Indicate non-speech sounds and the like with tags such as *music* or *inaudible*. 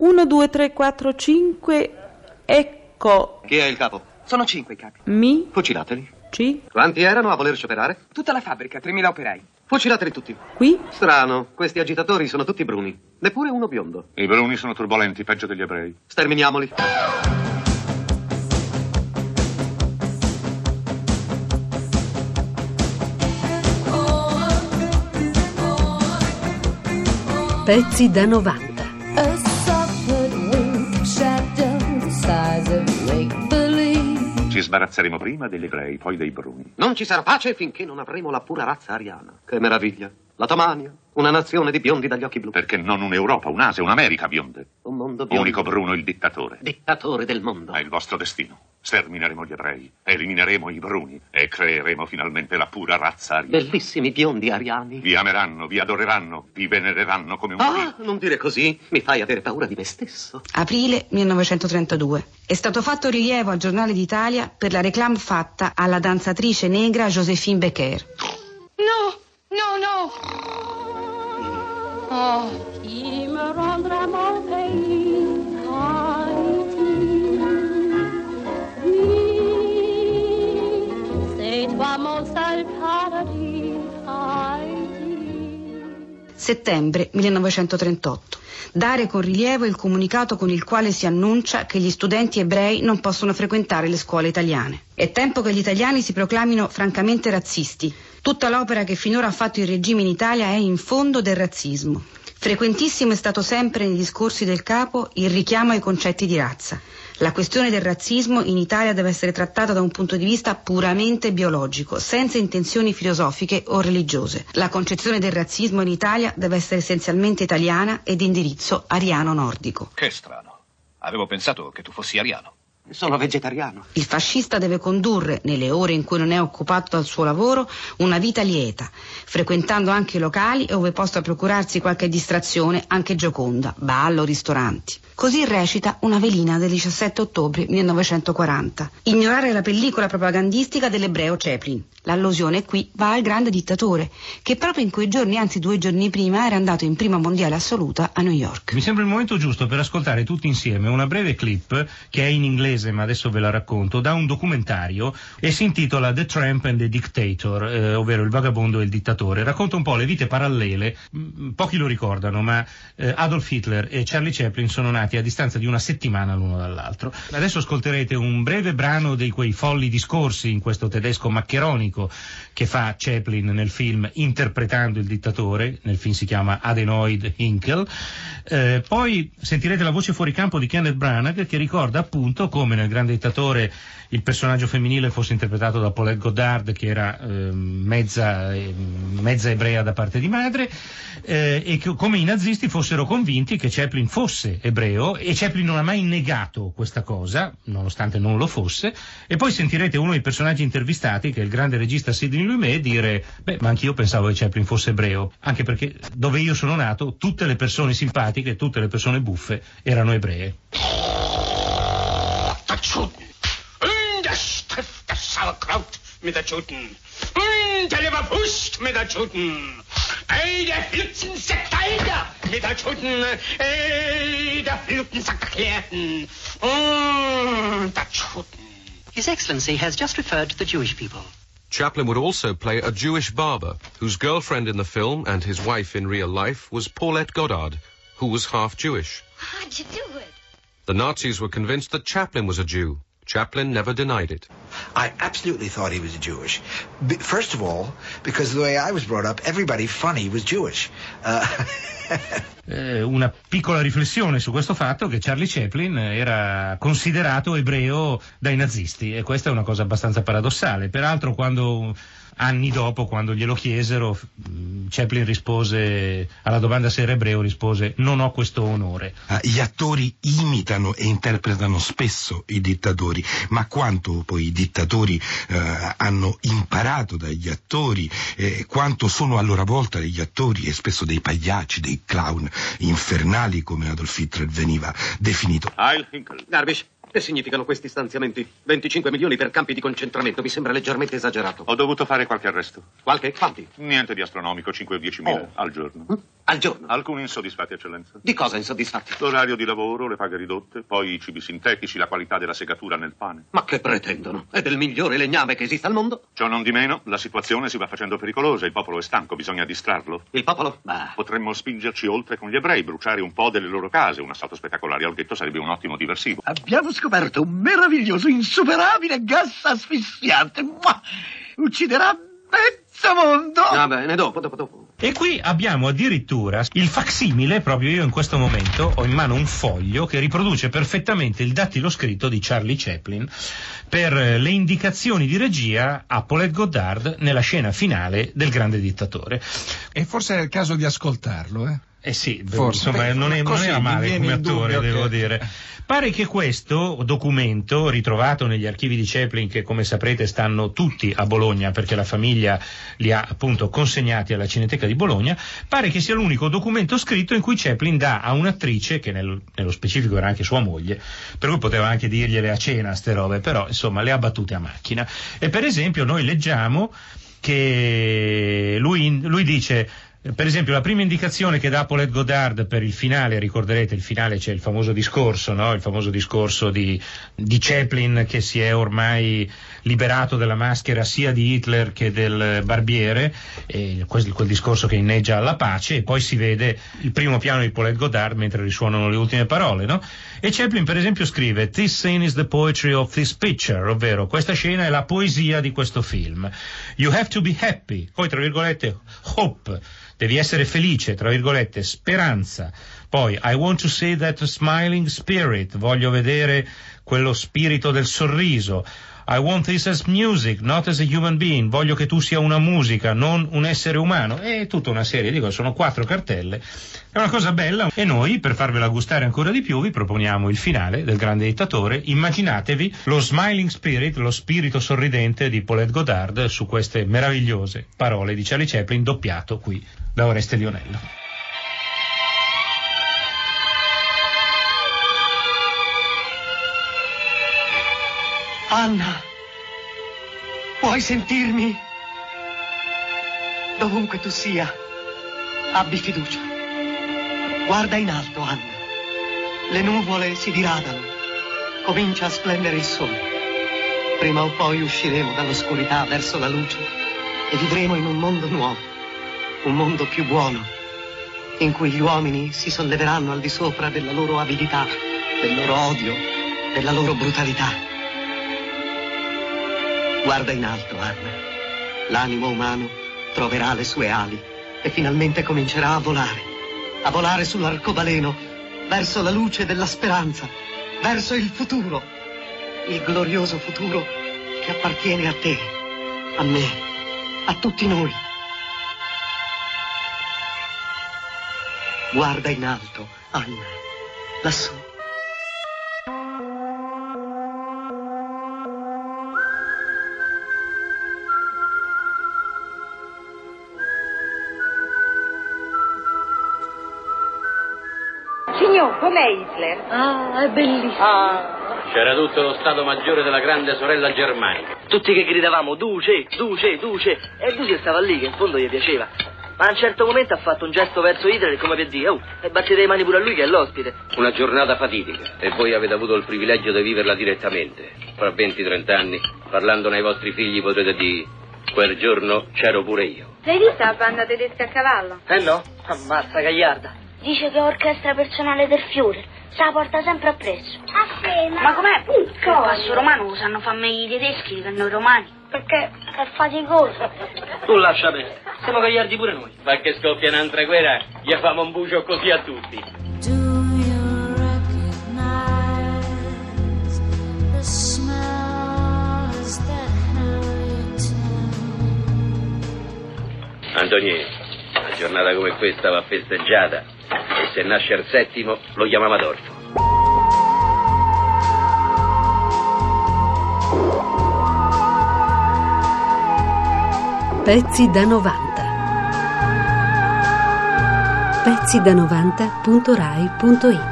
1, 2, 3, 4, 5. Ecco. Chi è il capo? Sono cinque i capi. Mi. Fucilateli. C. Quanti erano a voler scioperare? Tutta la fabbrica, 3.000 operai. Fucilateli tutti. Qui. Strano, questi agitatori sono tutti bruni. Neppure uno biondo. I bruni sono turbolenti, peggio degli ebrei. Sterminiamoli. Pezzi da 90. Sbarazzeremo prima degli ebrei, poi dei bruni. Non ci sarà pace finché non avremo la pura razza ariana. Che meraviglia. La Tomania, una nazione di biondi dagli occhi blu. Perché non un'Europa, un'Asia, un'America bionde. Un mondo biondo. Unico bruno il dittatore. Dittatore del mondo. È il vostro destino. Stermineremo gli ebrei, elimineremo i bruni e creeremo finalmente la pura razza ariana. Bellissimi biondi ariani. Vi ameranno, vi adoreranno, vi venereranno come un Ah, non dire così. Mi fai avere paura di me stesso. Aprile 1932. È stato fatto rilievo al Giornale d'Italia per la reclame fatta alla danzatrice negra Josephine Becker. No, no, no. Oh, qui me rendra mon pays, Settembre 1938. Dare con rilievo il comunicato con il quale si annuncia che gli studenti ebrei non possono frequentare le scuole italiane. È tempo che gli italiani si proclamino francamente razzisti. Tutta l'opera che finora ha fatto il regime in Italia è in fondo del razzismo. Frequentissimo è stato sempre nei discorsi del capo il richiamo ai concetti di razza. La questione del razzismo in Italia deve essere trattata da un punto di vista puramente biologico, senza intenzioni filosofiche o religiose. La concezione del razzismo in Italia deve essere essenzialmente italiana ed indirizzo ariano-nordico. Che strano. Avevo pensato che tu fossi ariano. Sono vegetariano. Il fascista deve condurre, nelle ore in cui non è occupato dal suo lavoro, una vita lieta, frequentando anche i locali dove possa procurarsi qualche distrazione, anche gioconda, ballo, ristoranti. Così recita una velina del 17 ottobre 1940. Ignorare la pellicola propagandistica dell'ebreo Chaplin. L'allusione qui va al grande dittatore, che proprio in quei giorni, anzi due giorni prima, era andato in prima mondiale assoluta a New York. Mi sembra il momento giusto per ascoltare tutti insieme una breve clip che è in inglese ma adesso ve la racconto da un documentario e si intitola The Tramp and the Dictator, eh, ovvero il vagabondo e il dittatore. Racconta un po' le vite parallele, mm, pochi lo ricordano, ma eh, Adolf Hitler e Charlie Chaplin sono nati a distanza di una settimana l'uno dall'altro. Adesso ascolterete un breve brano di quei folli discorsi in questo tedesco maccheronico che fa Chaplin nel film interpretando il dittatore, nel film si chiama Adenoid Hinkel. Eh, poi sentirete la voce fuori campo di Kenneth Branagh che ricorda appunto come nel Grande Dittatore il personaggio femminile fosse interpretato da Paulette Goddard che era eh, mezza, eh, mezza ebrea da parte di madre eh, e che, come i nazisti fossero convinti che Chaplin fosse ebreo e Chaplin non ha mai negato questa cosa nonostante non lo fosse. E poi sentirete uno dei personaggi intervistati che è il grande regista Sidney Lumet dire beh ma anch'io pensavo che Chaplin fosse ebreo anche perché dove io sono nato tutte le persone simpatiche tutte le persone buffe erano ebree Juden. Und das trifft das Sauerkraut mit der Juden. Und der Leberwurst mit der Juden. Ey, der Flutzensack mit der Juden. Ey, der Flutzensack Und mm, der Juden. His Excellency has just referred to the Jewish people. Chaplin would also play a Jewish barber whose girlfriend in the film and his wife in real life was Paulette Goddard, who was half Jewish. How'd you do it? The Nazis were convinced that Chaplin was a Jew. Chaplin never denied it. I absolutely thought he was Jewish. B- first of all, because the way I was brought up, everybody funny was Jewish. Uh, *laughs* eh, una piccola riflessione su questo fatto che Charlie Chaplin era considerato ebreo dai nazisti e questa è una cosa abbastanza paradossale. Peraltro quando anni dopo, quando glielo chiesero, Chaplin rispose alla domanda se era ebreo, rispose non ho questo onore. Gli attori imitano e interpretano spesso i dittatori, ma quanto poi i dittatori eh, hanno imparato dagli attori, eh, quanto sono a loro volta degli attori e spesso dei pagliacci, dei clown infernali come Adolf Hitler veniva definito. Heil Hinkel. Darvish, che significano questi stanziamenti? 25 milioni per campi di concentramento, mi sembra leggermente esagerato. Ho dovuto fare qualche arresto. Qualche? Quanti? Niente di astronomico, 5 o 10 mila Oh. al giorno. Mm? Al giorno. Alcuni insoddisfatti, eccellenza. Di cosa insoddisfatti? L'orario di lavoro, le paghe ridotte, poi i cibi sintetici, la qualità della segatura nel pane. Ma che pretendono? È del migliore legname che esista al mondo? Ciò non di meno, la situazione si va facendo pericolosa, il popolo è stanco, bisogna distrarlo. Il popolo? Bah. Potremmo spingerci oltre con gli ebrei, bruciare un po' delle loro case. Un assalto spettacolare al ghetto sarebbe un ottimo diversivo. Abbiamo scoperto un meraviglioso, insuperabile gas asfissiante. Mua! Ucciderà mezzo mondo! Va bene, dopo, dopo, dopo. E qui abbiamo addirittura il facsimile, proprio io in questo momento ho in mano un foglio che riproduce perfettamente il dattilo scritto di Charlie Chaplin per le indicazioni di regia a Paulette Goddard nella scena finale del Grande Dittatore. E forse è il caso di ascoltarlo, eh? Eh sì, Forse. insomma, non, è, non era male come attore, dubbio devo che- dire. Pare che questo documento, ritrovato negli archivi di Chaplin, che come saprete stanno tutti a Bologna perché la famiglia li ha appunto consegnati alla Cineteca di Bologna, pare che sia l'unico documento scritto in cui Chaplin dà a un'attrice, che nel- nello specifico era anche sua moglie, per cui poteva anche dirgliele a cena ste robe, però insomma le ha battute a macchina. E per esempio noi leggiamo che lui, lui dice per esempio, la prima indicazione che dà Paulette Goddard per il finale, ricorderete, il finale c'è il famoso discorso, no? il famoso discorso di, di Chaplin che si è ormai liberato della maschera sia di Hitler che del barbiere, quel, quel discorso che inneggia alla pace, e poi si vede il primo piano di Paulette Goddard mentre risuonano le ultime parole. No? E Chaplin, per esempio, scrive: This scene is the poetry of this picture, ovvero questa scena è la poesia di questo film. You have to be happy, poi tra virgolette, hope. Devi essere felice, tra virgolette, speranza. Poi, I want to see that smiling spirit, voglio vedere quello spirito del sorriso. I want this as music, not as a human being, voglio che tu sia una musica, non un essere umano. E tutta una serie, dico, sono quattro cartelle. È una cosa bella e noi, per farvela gustare ancora di più, vi proponiamo il finale del Grande Dittatore. Immaginatevi lo smiling spirit, lo spirito sorridente di Paulette Goddard su queste meravigliose parole di Charlie Chaplin, doppiato qui da Oreste Lionello. Anna, puoi sentirmi? Dovunque tu sia, abbi fiducia. Guarda in alto, Anna. Le nuvole si diradano. Comincia a splendere il sole. Prima o poi usciremo dall'oscurità verso la luce e vivremo in un mondo nuovo, un mondo più buono, in cui gli uomini si solleveranno al di sopra della loro avidità, del loro odio, della loro brutalità. Guarda in alto, Anna. L'animo umano troverà le sue ali e finalmente comincerà a volare. A volare sull'arcobaleno verso la luce della speranza, verso il futuro. Il glorioso futuro che appartiene a te, a me, a tutti noi. Guarda in alto, Anna. Lassù. Com'è Hitler? Ah, è bellissimo. C'era tutto lo Stato Maggiore della grande sorella germanica. Tutti che gridavamo Duce, Duce, Duce. E Duce stava lì, che in fondo gli piaceva. Ma a un certo momento ha fatto un gesto verso Hitler come per dire, oh, e battete le mani pure a lui che è l'ospite. Una giornata fatidica e voi avete avuto il privilegio di viverla direttamente. Fra 20-30 anni, parlandone ai vostri figli, potrete dire: Quel giorno c'ero pure io. L'hai vista la banda tedesca a cavallo? Eh no? Ammazza, gagliarda. Dice che è orchestra personale del Führer. Se la porta sempre appresso. Ah sì, ma, com'è? Che il passo romano lo sanno fare meglio i tedeschi che noi romani. Perché è faticoso. Tu lascia perdere. Siamo gagliardi pure noi. Ma che scoppia un'altra guerra, gli famo un bucio così a tutti. Antonietto, una giornata come questa va festeggiata e se nasce il settimo lo chiamava Adolfo. Pezzi da 90. Pezzi da 90.rai.it